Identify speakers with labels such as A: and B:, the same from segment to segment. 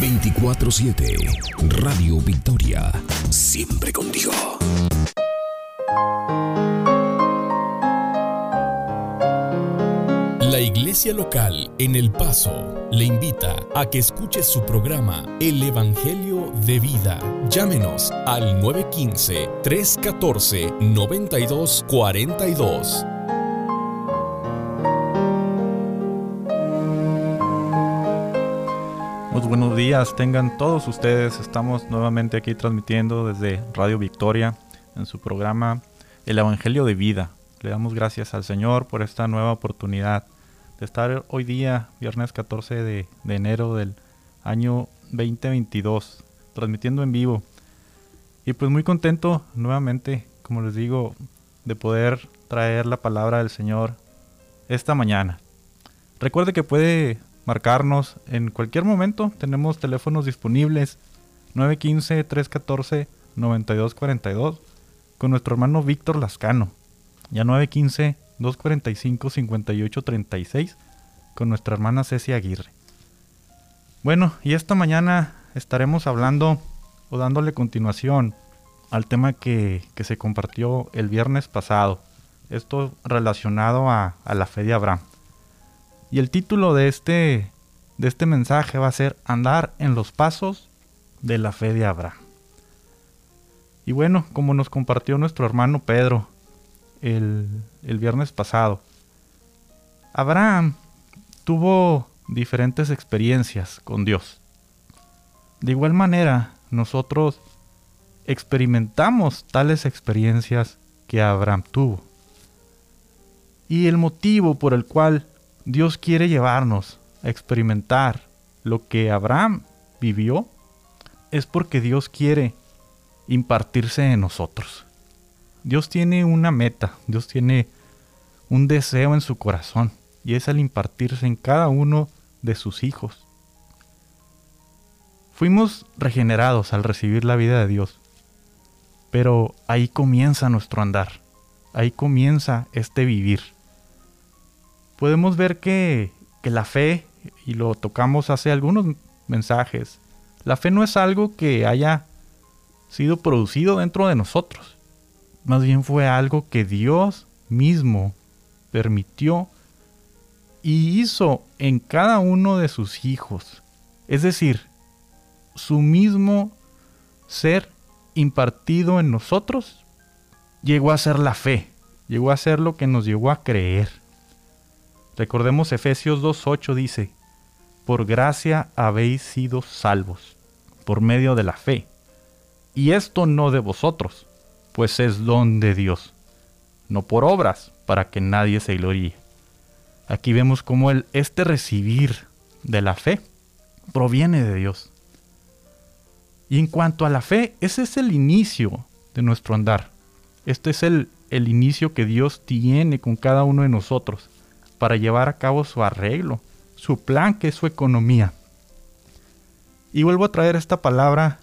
A: 24-7. Radio Victoria. Siempre contigo. La iglesia local en El Paso le invita a que escuche su programa El Evangelio de Vida. Llámenos al 915-314-9242.
B: Días, tengan todos ustedes. Estamos nuevamente aquí transmitiendo desde Radio Victoria en su programa El Evangelio de Vida. Le damos gracias al Señor por esta nueva oportunidad de estar hoy día, viernes 14 de, de enero del año 2022, transmitiendo en vivo. Y pues muy contento nuevamente, como les digo, de poder traer la palabra del Señor esta mañana. Recuerde que puede marcarnos en cualquier momento. Tenemos teléfonos disponibles 915-314-9242 con nuestro hermano Víctor Lascano. Ya 915-245-5836 con nuestra hermana Ceci Aguirre. Bueno, y esta mañana estaremos hablando o dándole continuación al tema que, que se compartió el viernes pasado. Esto relacionado a, a la fe de Abraham. Y el título de este, de este mensaje va a ser Andar en los pasos de la fe de Abraham. Y bueno, como nos compartió nuestro hermano Pedro el, el viernes pasado, Abraham tuvo diferentes experiencias con Dios. De igual manera, nosotros experimentamos tales experiencias que Abraham tuvo. Y el motivo por el cual Dios quiere llevarnos a experimentar lo que Abraham vivió es porque Dios quiere impartirse en nosotros. Dios tiene una meta, Dios tiene un deseo en su corazón y es el impartirse en cada uno de sus hijos. Fuimos regenerados al recibir la vida de Dios, pero ahí comienza nuestro andar, ahí comienza este vivir podemos ver que, la fe, y lo tocamos hace algunos mensajes, la fe no es algo que haya sido producido dentro de nosotros. Más bien fue algo que Dios mismo permitió y hizo en cada uno de sus hijos. Es decir, su mismo ser impartido en nosotros llegó a ser la fe, llegó a ser lo que nos llevó a creer. Recordemos Efesios 2.8 dice, por gracia habéis sido salvos, por medio de la fe. Y esto no de vosotros, pues es don de Dios, no por obras, para que nadie se gloríe. Aquí vemos cómo el, este recibir de la fe proviene de Dios. Y en cuanto a la fe, ese es el inicio de nuestro andar. Este es el, el inicio que Dios tiene con cada uno de nosotros para llevar a cabo su arreglo, su plan que es su economía. Y vuelvo a traer esta palabra,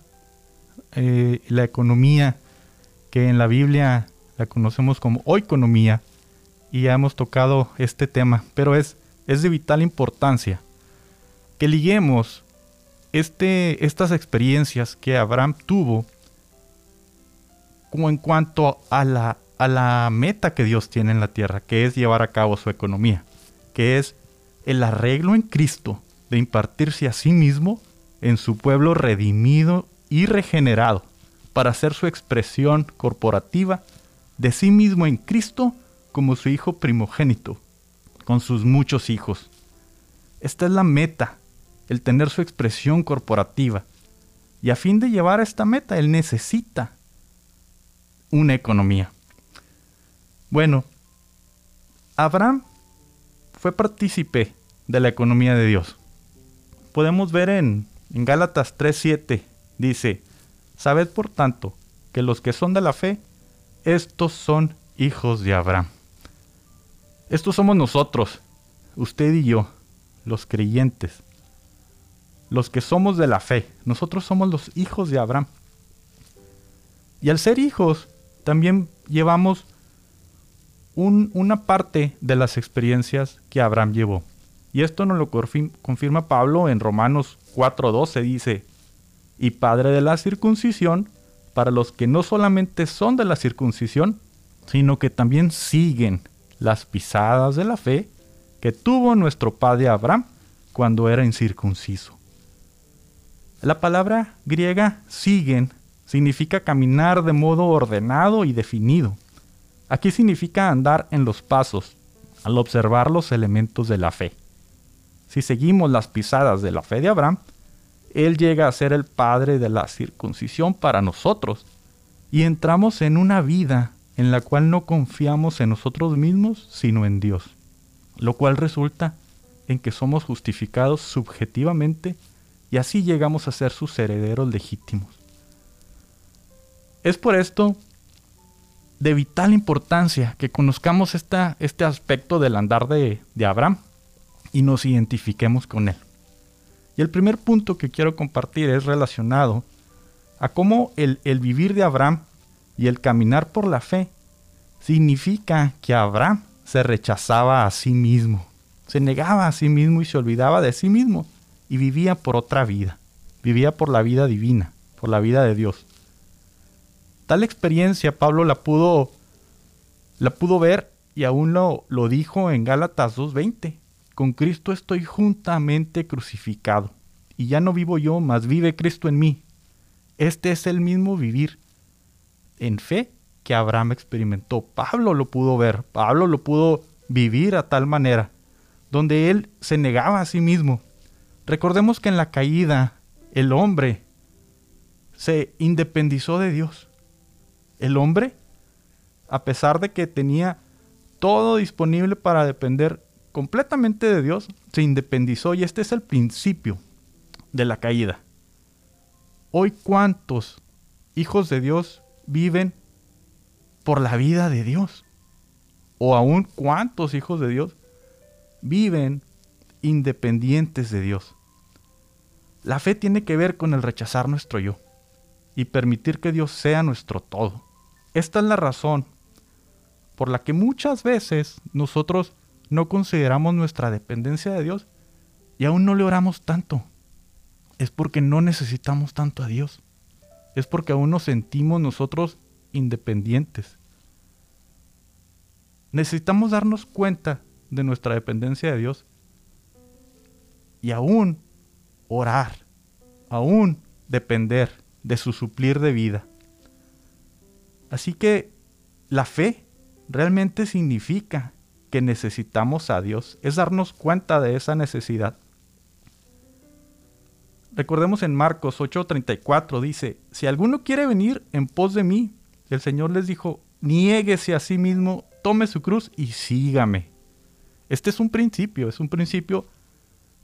B: eh, la economía, que en la Biblia la conocemos como economía, y ya hemos tocado este tema, pero es, es de vital importancia que liguemos este, estas experiencias que Abraham tuvo como en cuanto a la a la meta que Dios tiene en la tierra, que es llevar a cabo su economía, que es el arreglo en Cristo de impartirse a sí mismo en su pueblo redimido y regenerado, para hacer su expresión corporativa de sí mismo en Cristo como su Hijo primogénito, con sus muchos hijos. Esta es la meta, el tener su expresión corporativa. Y a fin de llevar a esta meta, Él necesita una economía. Bueno, Abraham fue partícipe de la economía de Dios. Podemos ver en, en Gálatas 3:7, dice, Sabed por tanto que los que son de la fe, estos son hijos de Abraham. Estos somos nosotros, usted y yo, los creyentes, los que somos de la fe. Nosotros somos los hijos de Abraham. Y al ser hijos, también llevamos una parte de las experiencias que Abraham llevó. Y esto nos lo confirma Pablo en Romanos 4:12, dice, y padre de la circuncisión para los que no solamente son de la circuncisión, sino que también siguen las pisadas de la fe que tuvo nuestro padre Abraham cuando era incircunciso. La palabra griega siguen significa caminar de modo ordenado y definido. Aquí significa andar en los pasos, al observar los elementos de la fe. Si seguimos las pisadas de la fe de Abraham, Él llega a ser el padre de la circuncisión para nosotros y entramos en una vida en la cual no confiamos en nosotros mismos, sino en Dios, lo cual resulta en que somos justificados subjetivamente y así llegamos a ser sus herederos legítimos. Es por esto de vital importancia que conozcamos esta, este aspecto del andar de, Abraham y nos identifiquemos con él. Y el primer punto que quiero compartir es relacionado a cómo el, el vivir de Abraham y el caminar por la fe significa que Abraham se rechazaba a sí mismo, se negaba a sí mismo y se olvidaba de sí mismo y vivía por otra vida, vivía por la vida divina, por la vida de Dios. Tal experiencia Pablo la pudo, la pudo ver y aún lo, lo dijo en Gálatas 2.20. Con Cristo estoy juntamente crucificado, y ya no vivo yo, mas vive Cristo en mí. Este es el mismo vivir en fe que Abraham experimentó. Pablo lo pudo ver, Pablo lo pudo vivir a tal manera, donde él se negaba a sí mismo. Recordemos que en la caída el hombre se independizó de Dios. El hombre, a pesar de que tenía todo disponible para depender completamente de Dios, se independizó y este es el principio de la caída. Hoy cuántos hijos de Dios viven por la vida de Dios. O aún cuántos hijos de Dios viven independientes de Dios. La fe tiene que ver con el rechazar nuestro yo y permitir que Dios sea nuestro todo. Esta es la razón por la que muchas veces nosotros no consideramos nuestra dependencia de Dios y aún no le oramos tanto. Es porque no necesitamos tanto a Dios es porque aún nos sentimos nosotros independientes. Necesitamos darnos cuenta de nuestra dependencia de Dios y aún orar, aún depender de su suplir de vida. Así que la fe realmente significa que necesitamos a Dios, es darnos cuenta de esa necesidad Recordemos en Marcos 8:34 dice, si alguno quiere venir en pos de mí, el Señor les dijo, niéguese a sí mismo, tome su cruz y sígame. Este es un principio, es un principio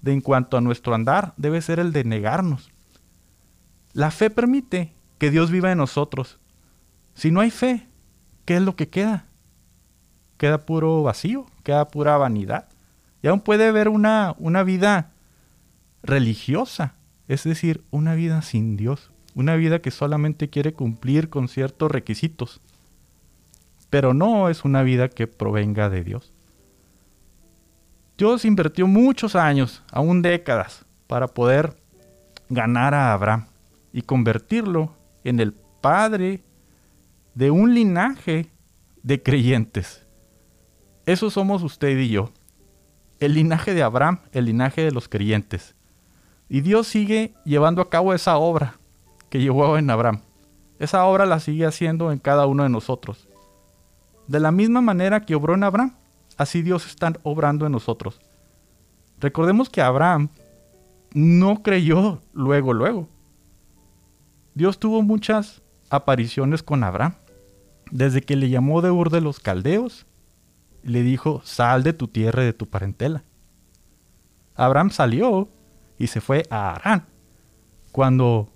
B: de en cuanto a nuestro andar, debe ser el de negarnos. La fe permite que Dios viva en nosotros. Si no hay fe, ¿qué es lo que queda? Queda puro vacío, queda pura vanidad. Y aún puede haber una, una vida religiosa, es decir, una vida sin Dios, una vida que solamente quiere cumplir con ciertos requisitos, pero no es una vida que provenga de Dios. Dios invirtió muchos años, aún décadas, para poder ganar a Abraham y convertirlo en el padre de un linaje de creyentes. Eso somos usted y yo. El linaje de Abraham, el linaje de los creyentes. Y Dios sigue llevando a cabo esa obra que llevó en Abraham. Esa obra la sigue haciendo en cada uno de nosotros. De la misma manera que obró en Abraham, así Dios está obrando en nosotros. Recordemos que Abraham no creyó luego, luego. Dios tuvo muchas apariciones con Abraham. Desde que le llamó de Ur de los Caldeos, le dijo, sal de tu tierra y de tu parentela. Abraham salió y se fue a Arán, cuando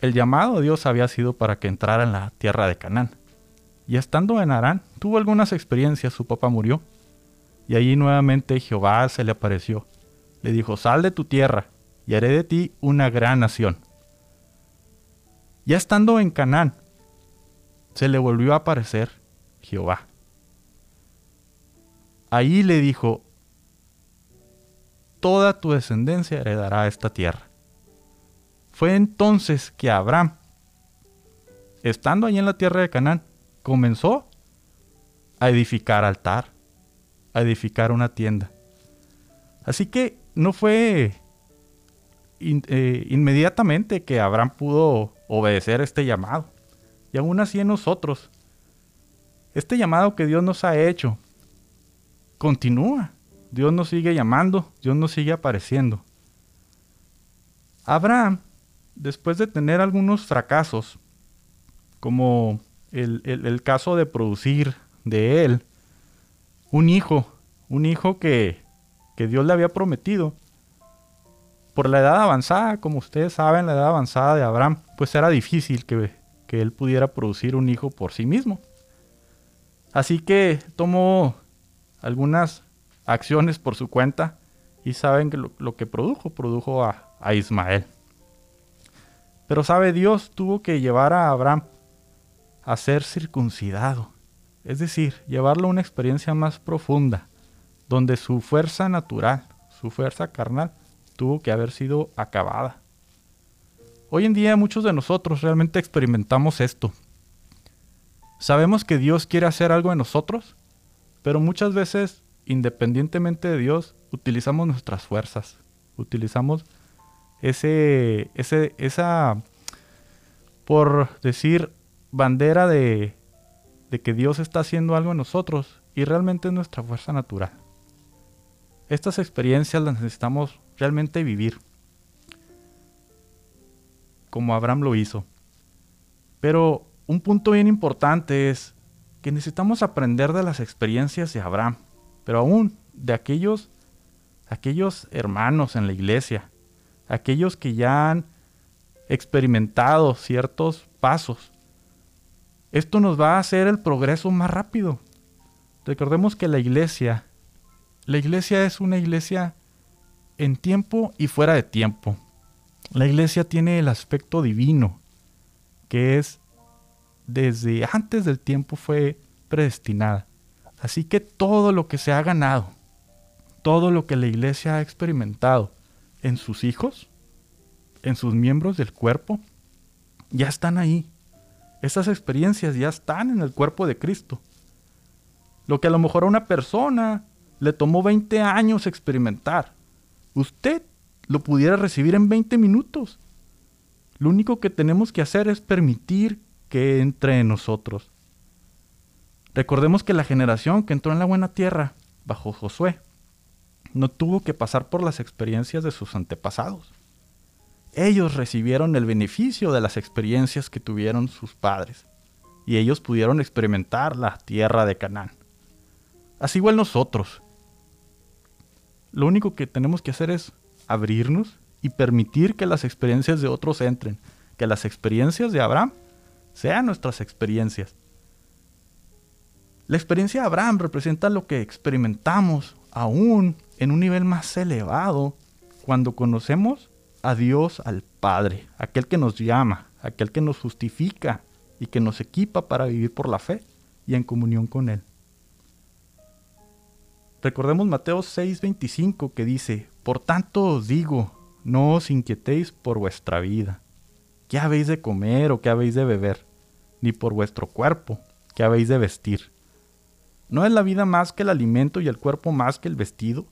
B: el llamado de Dios había sido para que entrara en la tierra de Canaán. Y estando en Arán, tuvo algunas experiencias, su papá murió, y allí nuevamente Jehová se le apareció. Le dijo, sal de tu tierra, y haré de ti una gran nación. Ya estando en Canaán, se le volvió a aparecer Jehová. Ahí le dijo, toda tu descendencia heredará esta tierra. Fue entonces que Abraham, estando allí en la tierra de Canaán, comenzó a edificar altar, a edificar una tienda. Así que no fue eh, inmediatamente que Abraham pudo obedecer este llamado. Y aún así en nosotros, este llamado que Dios nos ha hecho, continúa. Dios nos sigue llamando, Dios nos sigue apareciendo. Abraham, después de tener algunos fracasos, como el, caso de producir de él un hijo, un hijo que, que Dios le había prometido, por la edad avanzada, como ustedes saben, la edad avanzada de Abraham, pues era difícil que, que él pudiera producir un hijo por sí mismo. Así que tomó algunas acciones por su cuenta y saben que lo, que produjo, produjo a, a Ismael. Pero sabe, Dios tuvo que llevar a Abraham a ser circuncidado, es decir, llevarlo a una experiencia más profunda, donde su fuerza natural, su fuerza carnal, tuvo que haber sido acabada. Hoy en día muchos de nosotros realmente experimentamos esto. Sabemos que Dios quiere hacer algo en nosotros, pero muchas veces, independientemente de Dios, utilizamos nuestras fuerzas, utilizamos ese, ese, esa, por decir, bandera de, de que Dios está haciendo algo en nosotros y realmente es nuestra fuerza natural. Estas experiencias las necesitamos realmente vivir, como Abraham lo hizo. Pero un punto bien importante es que necesitamos aprender de las experiencias de Abraham, pero aún de aquellos, aquellos hermanos en la iglesia, aquellos que ya han experimentado ciertos pasos. Esto nos va a hacer el progreso más rápido. Recordemos que la iglesia, la iglesia es una iglesia en tiempo y fuera de tiempo. La iglesia tiene el aspecto divino, que es desde antes del tiempo fue predestinada. Así que todo lo que se ha ganado, todo lo que la iglesia ha experimentado en sus hijos, en sus miembros del cuerpo, ya están ahí. Esas experiencias ya están en el cuerpo de Cristo. Lo que a lo mejor a una persona le tomó 20 años experimentar, usted lo pudiera recibir en 20 minutos. Lo único que tenemos que hacer es permitir que entre en nosotros. Recordemos que la generación que entró en la buena tierra, bajo Josué, no tuvo que pasar por las experiencias de sus antepasados. Ellos recibieron el beneficio de las experiencias que tuvieron sus padres, y ellos pudieron experimentar la tierra de Canaán. Así igual nosotros. Lo único que tenemos que hacer es abrirnos y permitir que las experiencias de otros entren, que las experiencias de Abraham sean nuestras experiencias. La experiencia de Abraham representa lo que experimentamos aún en un nivel más elevado cuando conocemos a Dios, al Padre, aquel que nos llama, aquel que nos justifica y que nos equipa para vivir por la fe y en comunión con Él. Recordemos Mateo 6:25 que dice, Por tanto os digo, no os inquietéis por vuestra vida, qué habéis de comer o qué habéis de beber, ni por vuestro cuerpo, qué habéis de vestir. ¿No es la vida más que el alimento y el cuerpo más que el vestido?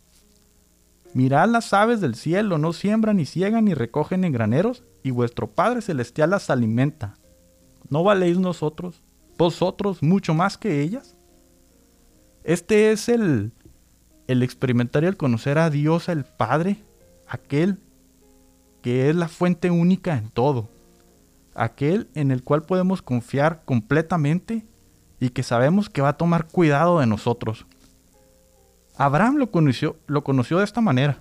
B: Mirad las aves del cielo, no siembran ni ciegan ni recogen en graneros, y vuestro Padre Celestial las alimenta. ¿No valéis nosotros, vosotros, mucho más que ellas? Este es el, el experimentar y el conocer a Dios el Padre, aquel que es la fuente única en todo, aquel en el cual podemos confiar completamente y que sabemos que va a tomar cuidado de nosotros. Abraham lo conoció, lo conoció de esta manera.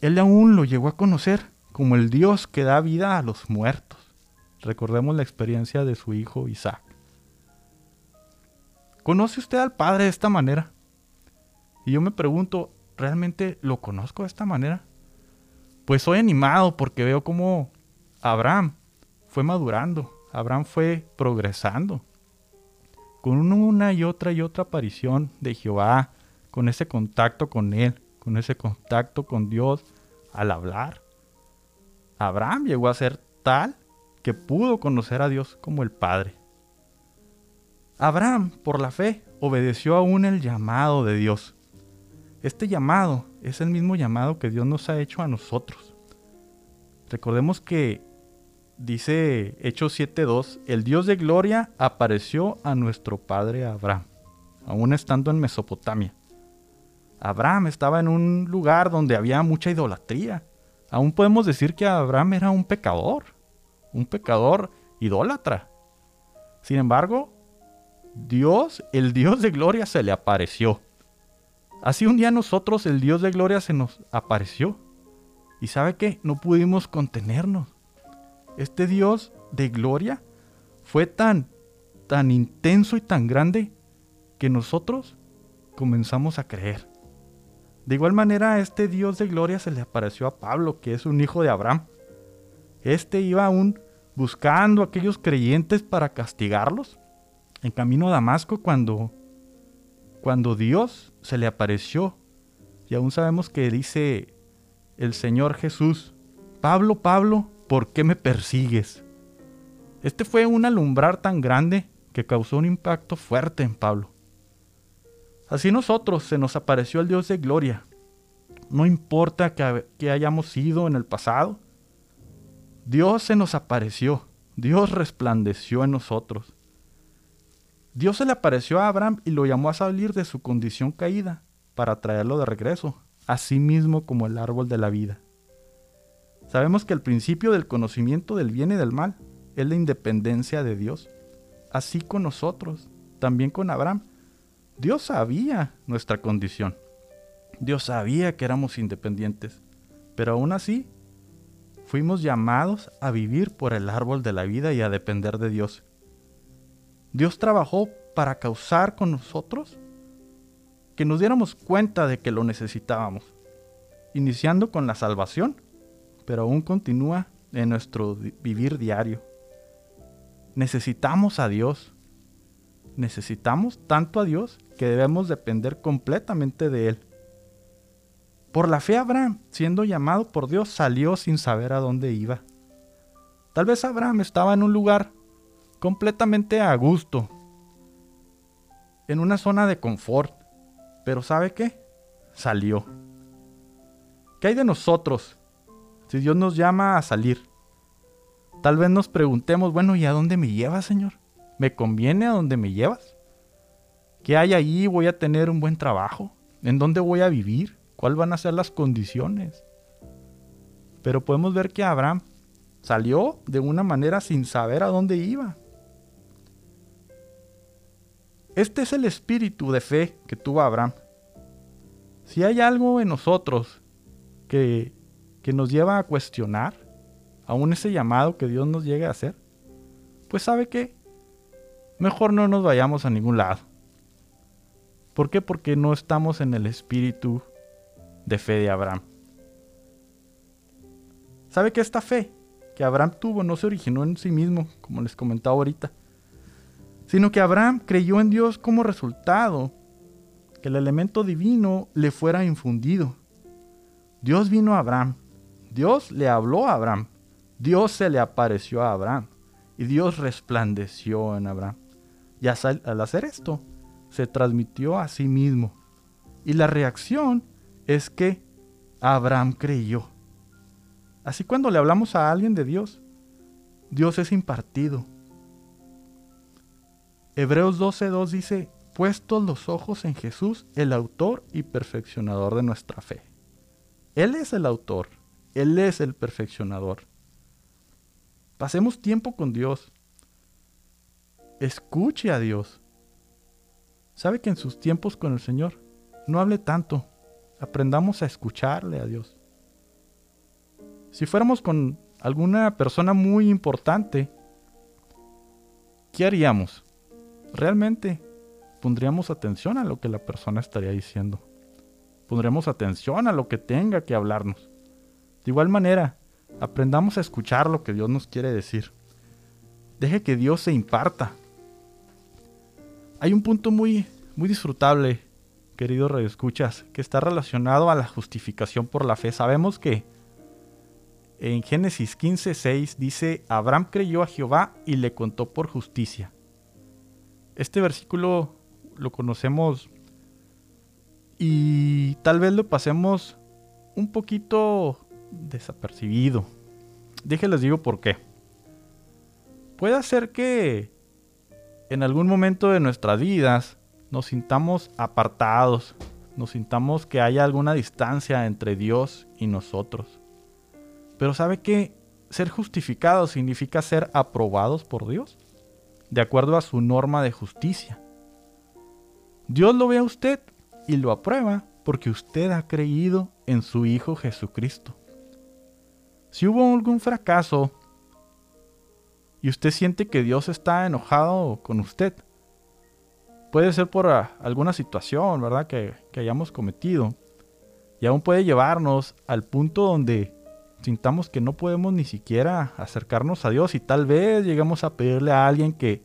B: Él aún lo llegó a conocer como el Dios que da vida a los muertos. Recordemos la experiencia de su hijo Isaac. ¿Conoce usted al Padre de esta manera? Y yo me pregunto, ¿realmente lo conozco de esta manera? Pues soy animado porque veo cómo Abraham fue madurando, Abraham fue progresando. Con una y otra y otra aparición de Jehová, con ese contacto con Él, con ese contacto con Dios al hablar. Abraham llegó a ser tal que pudo conocer a Dios como el Padre. Abraham, por la fe, obedeció aún el llamado de Dios. Este llamado es el mismo llamado que Dios nos ha hecho a nosotros. Recordemos que dice Hechos 7.2, el Dios de gloria apareció a nuestro padre Abraham, aún estando en Mesopotamia. Abraham estaba en un lugar donde había mucha idolatría. Aún podemos decir que Abraham era un pecador, un pecador idólatra. Sin embargo, Dios, el Dios de gloria, se le apareció. Así un día nosotros el Dios de gloria se nos apareció. ¿Y sabe qué? No pudimos contenernos. Este Dios de gloria fue tan, tan intenso y tan grande que nosotros comenzamos a creer. De igual manera, a este Dios de gloria se le apareció a Pablo, que es un hijo de Abraham. Este iba aún buscando a aquellos creyentes para castigarlos en camino a Damasco cuando, cuando Dios se le apareció. Y aún sabemos que dice el Señor Jesús, Pablo, Pablo, ¿por qué me persigues? Este fue un alumbrar tan grande que causó un impacto fuerte en Pablo. Así nosotros se nos apareció el Dios de gloria. No importa que, que hayamos sido en el pasado, Dios se nos apareció, Dios resplandeció en nosotros. Dios se le apareció a Abraham y lo llamó a salir de su condición caída para traerlo de regreso, así mismo como el árbol de la vida. Sabemos que el principio del conocimiento del bien y del mal es la independencia de Dios. Así con nosotros, también con Abraham. Dios sabía nuestra condición. Dios sabía que éramos independientes. Pero aún así, fuimos llamados a vivir por el árbol de la vida y a depender de Dios. Dios trabajó para causar con nosotros que nos diéramos cuenta de que lo necesitábamos, iniciando con la salvación, pero aún continúa en nuestro vivir diario. Necesitamos a Dios. Necesitamos tanto a Dios que debemos depender completamente de Él. Por la fe Abraham, siendo llamado por Dios, salió sin saber a dónde iba. Tal vez Abraham estaba en un lugar completamente a gusto, en una zona de confort. Pero ¿sabe qué? Salió. ¿Qué hay de nosotros si Dios nos llama a salir? Tal vez nos preguntemos, bueno, ¿y a dónde me llevas, Señor? ¿Me conviene a dónde me llevas? ¿Qué hay ahí? ¿Voy a tener un buen trabajo? ¿En dónde voy a vivir? ¿Cuáles van a ser las condiciones? Pero podemos ver que Abraham salió de una manera sin saber a dónde iba. Este es el espíritu de fe que tuvo Abraham. Si hay algo en nosotros que, que nos lleva a cuestionar, aún ese llamado que Dios nos llegue a hacer, pues sabe que mejor no nos vayamos a ningún lado. ¿Por qué? Porque no estamos en el espíritu de fe de Abraham. ¿Sabe que esta fe que Abraham tuvo no se originó en sí mismo, como les comentaba ahorita, sino que Abraham creyó en Dios como resultado que el elemento divino le fuera infundido. Dios vino a Abraham, Dios le habló a Abraham, Dios se le apareció a Abraham y Dios resplandeció en Abraham. Y al hacer esto, se transmitió a sí mismo. Y la reacción es que Abraham creyó. Así cuando le hablamos a alguien de Dios, Dios es impartido, Hebreos 12.2 dice, puestos los ojos en Jesús, el autor y perfeccionador de nuestra fe. Él es el autor, Él es el perfeccionador. Pasemos tiempo con Dios. Escuche a Dios. Sabe que en sus tiempos con el Señor no hable tanto. Aprendamos a escucharle a Dios. Si fuéramos con alguna persona muy importante, ¿qué haríamos? Realmente pondríamos atención a lo que la persona estaría diciendo. Pondremos atención a lo que tenga que hablarnos. De igual manera, aprendamos a escuchar lo que Dios nos quiere decir. Deje que Dios se imparta. Hay un punto muy, muy disfrutable queridos radioescuchas, que está relacionado a la justificación por la fe. Sabemos que en Génesis 15:6 dice, Abraham creyó a Jehová y le contó por justicia. Este versículo lo conocemos y tal vez lo pasemos un poquito desapercibido. Déjenles digo por qué. Puede ser que en algún momento de nuestras vidas nos sintamos apartados, nos sintamos que haya alguna distancia entre Dios y nosotros. Pero ¿sabe que ser justificados significa ser aprobados por Dios? De acuerdo a su norma de justicia. Dios lo ve a usted y lo aprueba porque usted ha creído en su Hijo Jesucristo. Si hubo algún fracaso y usted siente que Dios está enojado con usted, puede ser por ah, alguna situación, ¿verdad?, que, que hayamos cometido. Y aún puede llevarnos al punto donde sintamos que no podemos ni siquiera acercarnos a Dios y tal vez lleguemos a pedirle a alguien que,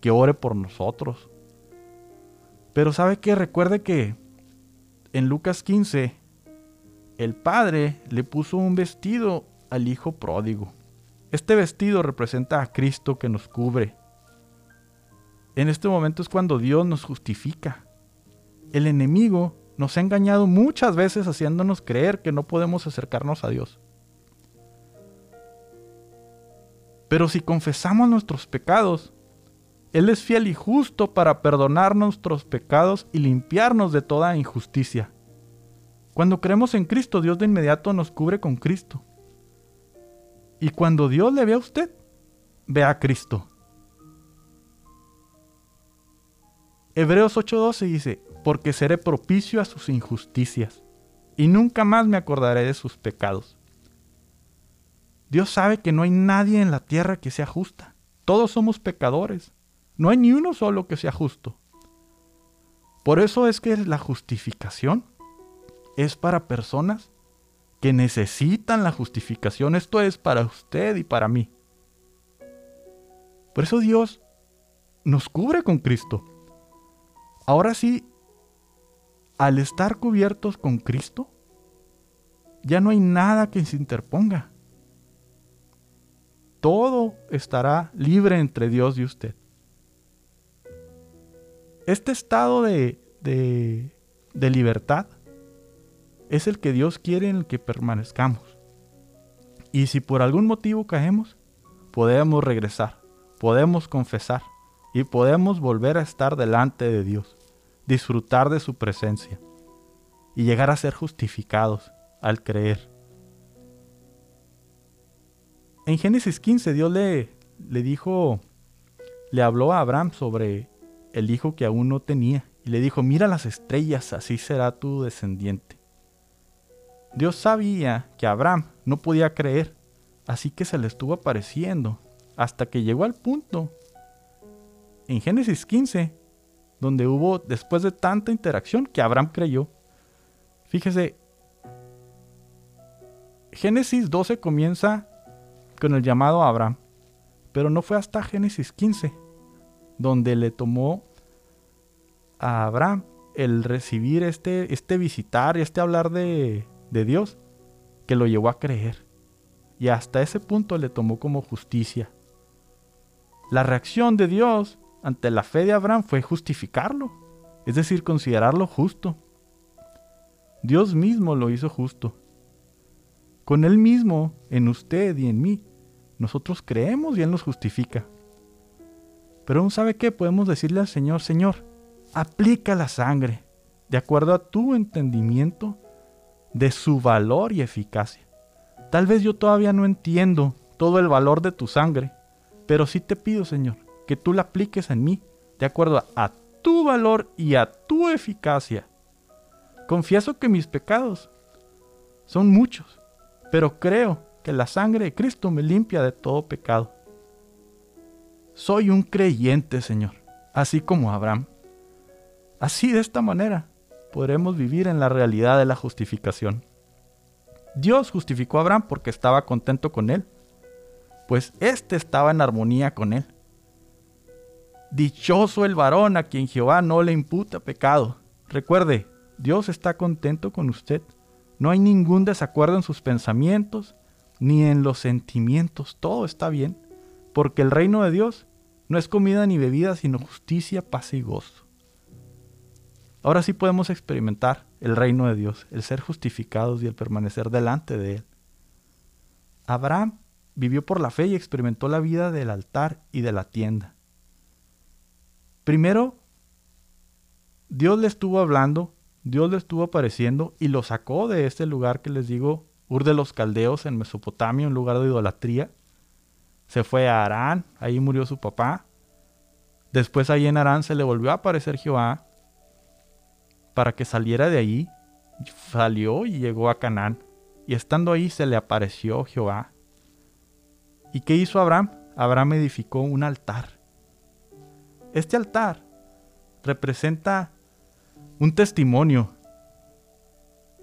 B: que ore por nosotros. Pero sabe que recuerde que en Lucas 15 el padre le puso un vestido al hijo pródigo. Este vestido representa a Cristo que nos cubre. En este momento es cuando Dios nos justifica. El enemigo nos ha engañado muchas veces haciéndonos creer que no podemos acercarnos a Dios. Pero si confesamos nuestros pecados, Él es fiel y justo para perdonar nuestros pecados y limpiarnos de toda injusticia. Cuando creemos en Cristo, Dios de inmediato nos cubre con Cristo. Y cuando Dios le ve a usted, ve a Cristo. Hebreos 8:12 dice, porque seré propicio a sus injusticias, y nunca más me acordaré de sus pecados. Dios sabe que no hay nadie en la tierra que sea justa. Todos somos pecadores. No hay ni uno solo que sea justo. Por eso es que la justificación es para personas que necesitan la justificación. Esto es para usted y para mí. Por eso Dios nos cubre con Cristo. Ahora sí, al estar cubiertos con Cristo, ya no hay nada que se interponga todo estará libre entre Dios y usted. Este estado de, de, libertad es el que Dios quiere en el que permanezcamos. Y si por algún motivo caemos, podemos regresar, podemos confesar y podemos volver a estar delante de Dios, disfrutar de su presencia y llegar a ser justificados al creer. En Génesis 15 Dios le, le dijo, le habló a Abraham sobre el hijo que aún no tenía y le dijo, mira las estrellas, así será tu descendiente. Dios sabía que Abraham no podía creer, así que se le estuvo apareciendo hasta que llegó al punto en Génesis 15, donde hubo, después de tanta interacción, que Abraham creyó. Fíjese, Génesis 12 comienza con el llamado Abraham. Pero no fue hasta Génesis 15, donde le tomó a Abraham el recibir este, este visitar y este hablar de, de Dios, que lo llevó a creer. Y hasta ese punto le tomó como justicia. La reacción de Dios ante la fe de Abraham fue justificarlo, es decir, considerarlo justo. Dios mismo lo hizo justo. Con Él mismo, en usted y en mí, nosotros creemos y Él nos justifica. Pero aún sabe qué, podemos decirle al Señor, Señor, aplica la sangre de acuerdo a tu entendimiento de su valor y eficacia. Tal vez yo todavía no entiendo todo el valor de tu sangre, pero sí te pido, Señor, que tú la apliques en mí de acuerdo a, tu valor y a tu eficacia. Confieso que mis pecados son muchos, pero creo que la sangre de Cristo me limpia de todo pecado. Soy un creyente, Señor, así como Abraham. Así de esta manera podremos vivir en la realidad de la justificación. Dios justificó a Abraham porque estaba contento con él, pues éste estaba en armonía con él. Dichoso el varón a quien Jehová no le imputa pecado. Recuerde, Dios está contento con usted. No hay ningún desacuerdo en sus pensamientos ni en los sentimientos. Todo está bien, porque el reino de Dios no es comida ni bebida, sino justicia, paz y gozo. Ahora sí podemos experimentar el reino de Dios, el ser justificados y el permanecer delante de Él. Abraham vivió por la fe y experimentó la vida del altar y de la tienda. Primero, Dios le estuvo hablando, Dios le estuvo apareciendo y lo sacó de este lugar que les digo, Ur de los Caldeos en Mesopotamia, un lugar de idolatría. Se fue a Arán, ahí murió su papá. Después ahí en Arán se le volvió a aparecer Jehová para que saliera de ahí. Salió y llegó a Canaán. Y estando ahí se le apareció Jehová. ¿Y qué hizo Abraham? Abraham edificó un altar. Este altar representa un testimonio.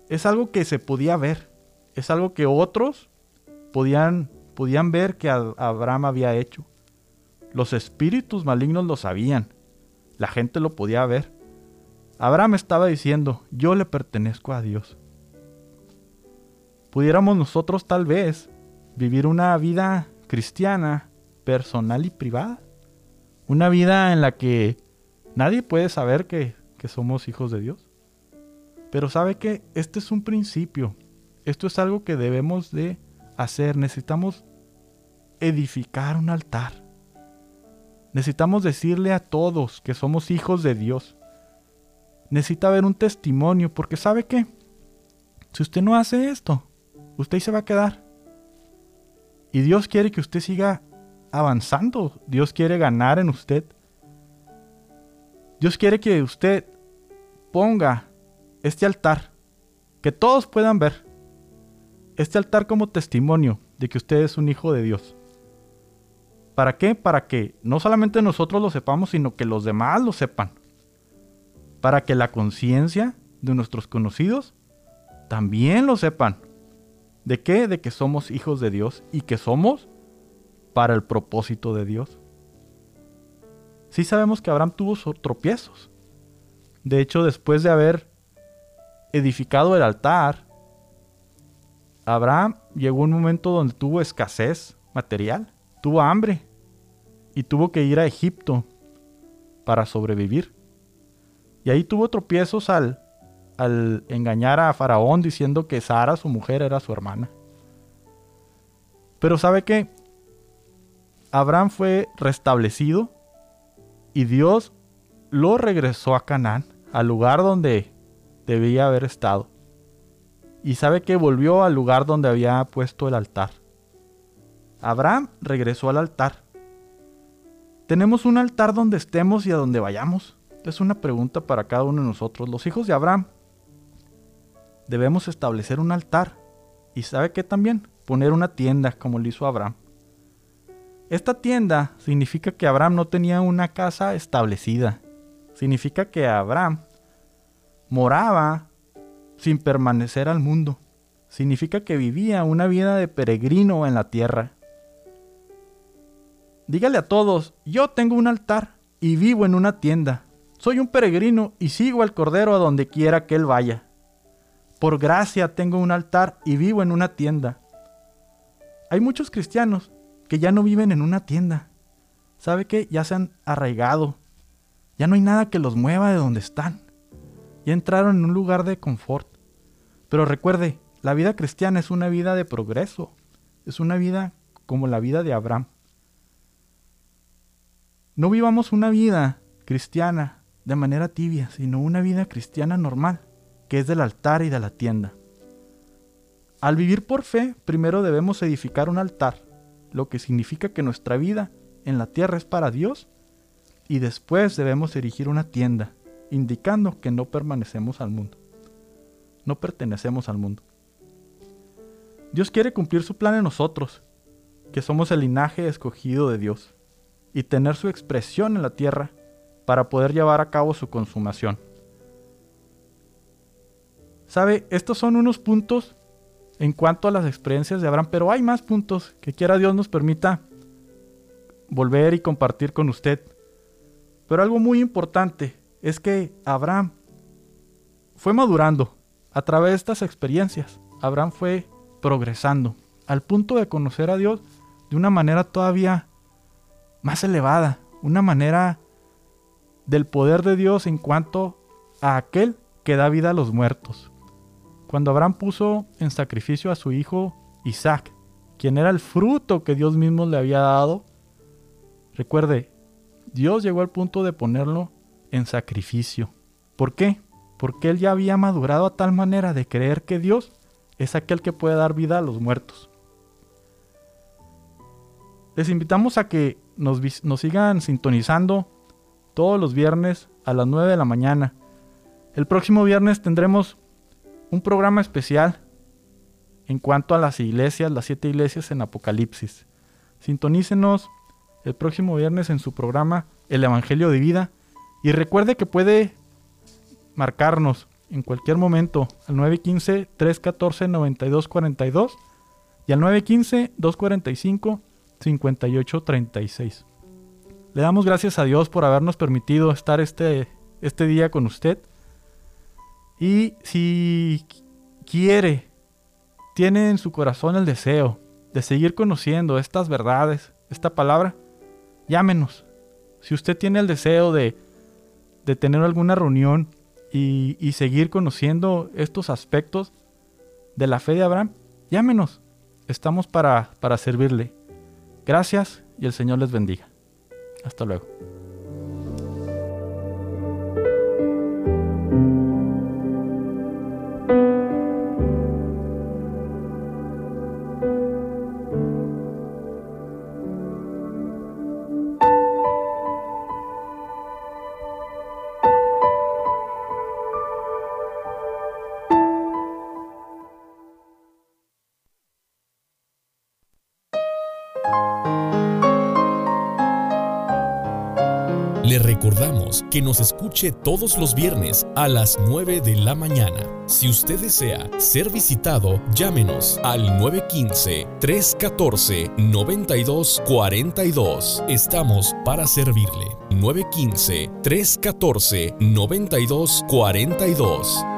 B: Es algo que se podía ver. Es algo que otros podían, podían ver que Abraham había hecho. Los espíritus malignos lo sabían. La gente lo podía ver. Abraham estaba diciendo, yo le pertenezco a Dios. Pudiéramos nosotros tal vez vivir una vida cristiana, personal y privada. Una vida en la que nadie puede saber que, que somos hijos de Dios. Pero sabe que este es un principio. Esto es algo que debemos de hacer. Necesitamos edificar un altar. Necesitamos decirle a todos que somos hijos de Dios necesita haber un testimonio, porque ¿sabe qué? Si usted no hace esto, usted se va a quedar. Y Dios quiere que usted siga avanzando. Dios quiere ganar en usted. Dios quiere que usted ponga este altar, que todos puedan ver. Este altar como testimonio de que usted es un hijo de Dios. ¿Para qué? Para que no solamente nosotros lo sepamos, sino que los demás lo sepan para que la conciencia de nuestros conocidos también lo sepan. ¿De qué? De que somos hijos de Dios y que somos para el propósito de Dios. Sí sabemos que Abraham tuvo tropiezos. De hecho, después de haber edificado el altar, Abraham llegó un momento donde tuvo escasez material, tuvo hambre y tuvo que ir a Egipto para sobrevivir. Y ahí tuvo tropiezos al, al engañar a Faraón diciendo que Sara, su mujer, era su hermana. Pero ¿sabe qué? Abraham fue restablecido y Dios lo regresó a Canaán, al lugar donde debía haber estado. Y sabe que volvió al lugar donde había puesto el altar. Abraham regresó al altar. Tenemos un altar donde estemos y a donde vayamos es una pregunta para cada uno de nosotros. Los hijos de Abraham debemos establecer un altar. ¿Y sabe qué también? Poner una tienda como lo hizo Abraham. Esta tienda significa que Abraham no tenía una casa establecida. Significa que Abraham moraba sin permanecer al mundo. Significa que vivía una vida de peregrino en la tierra. Dígale a todos, yo tengo un altar y vivo en una tienda. Soy un peregrino y sigo al Cordero a donde quiera que Él vaya. Por gracia tengo un altar y vivo en una tienda. Hay muchos cristianos que ya no viven en una tienda. ¿Sabe qué? Ya se han arraigado. Ya no hay nada que los mueva de donde están. Ya entraron en un lugar de confort. Pero recuerde, la vida cristiana es una vida de progreso. Es una vida como la vida de Abraham. No vivamos una vida cristiana de manera tibia, sino una vida cristiana normal, que es del altar y de la tienda. Al vivir por fe, primero debemos edificar un altar, lo que significa que nuestra vida en la tierra es para Dios, y después debemos erigir una tienda, indicando que no permanecemos al mundo. No pertenecemos al mundo. Dios quiere cumplir su plan en nosotros, que somos el linaje escogido de Dios, y tener su expresión en la tierra para poder llevar a cabo su consumación. ¿Sabe? Estos son unos puntos en cuanto a las experiencias de Abraham, pero hay más puntos que quiera Dios nos permita volver y compartir con usted. Pero algo muy importante es que Abraham fue madurando. A través de estas experiencias, Abraham fue progresando al punto de conocer a Dios de una manera todavía más elevada, una manera del poder de Dios en cuanto a aquel que da vida a los muertos. Cuando Abraham puso en sacrificio a su hijo Isaac, quien era el fruto que Dios mismo le había dado, recuerde, Dios llegó al punto de ponerlo en sacrificio. ¿Por qué? Porque él ya había madurado a tal manera de creer que Dios es aquel que puede dar vida a los muertos. Les invitamos a que nos, sigan sintonizando todos los viernes a las 9 de la mañana. El próximo viernes tendremos un programa especial en cuanto a las iglesias, las siete iglesias en Apocalipsis. Sintonícenos el próximo viernes en su programa El Evangelio de Vida y recuerde que puede marcarnos en cualquier momento al 915-314-9242 y al 915-245-5836. Le damos gracias a Dios por habernos permitido estar este, este día con usted. Y si quiere, tiene en su corazón el deseo de seguir conociendo estas verdades, esta palabra, llámenos. Si usted tiene el deseo de, de tener alguna reunión y, seguir conociendo estos aspectos de la fe de Abraham, llámenos. Estamos para, para servirle. Gracias y el Señor les bendiga. Hasta luego.
A: Que nos escuche todos los viernes a las 9 de la mañana. Si usted desea ser visitado, llámenos al 915-314-9242. Estamos para servirle. 915-314-9242.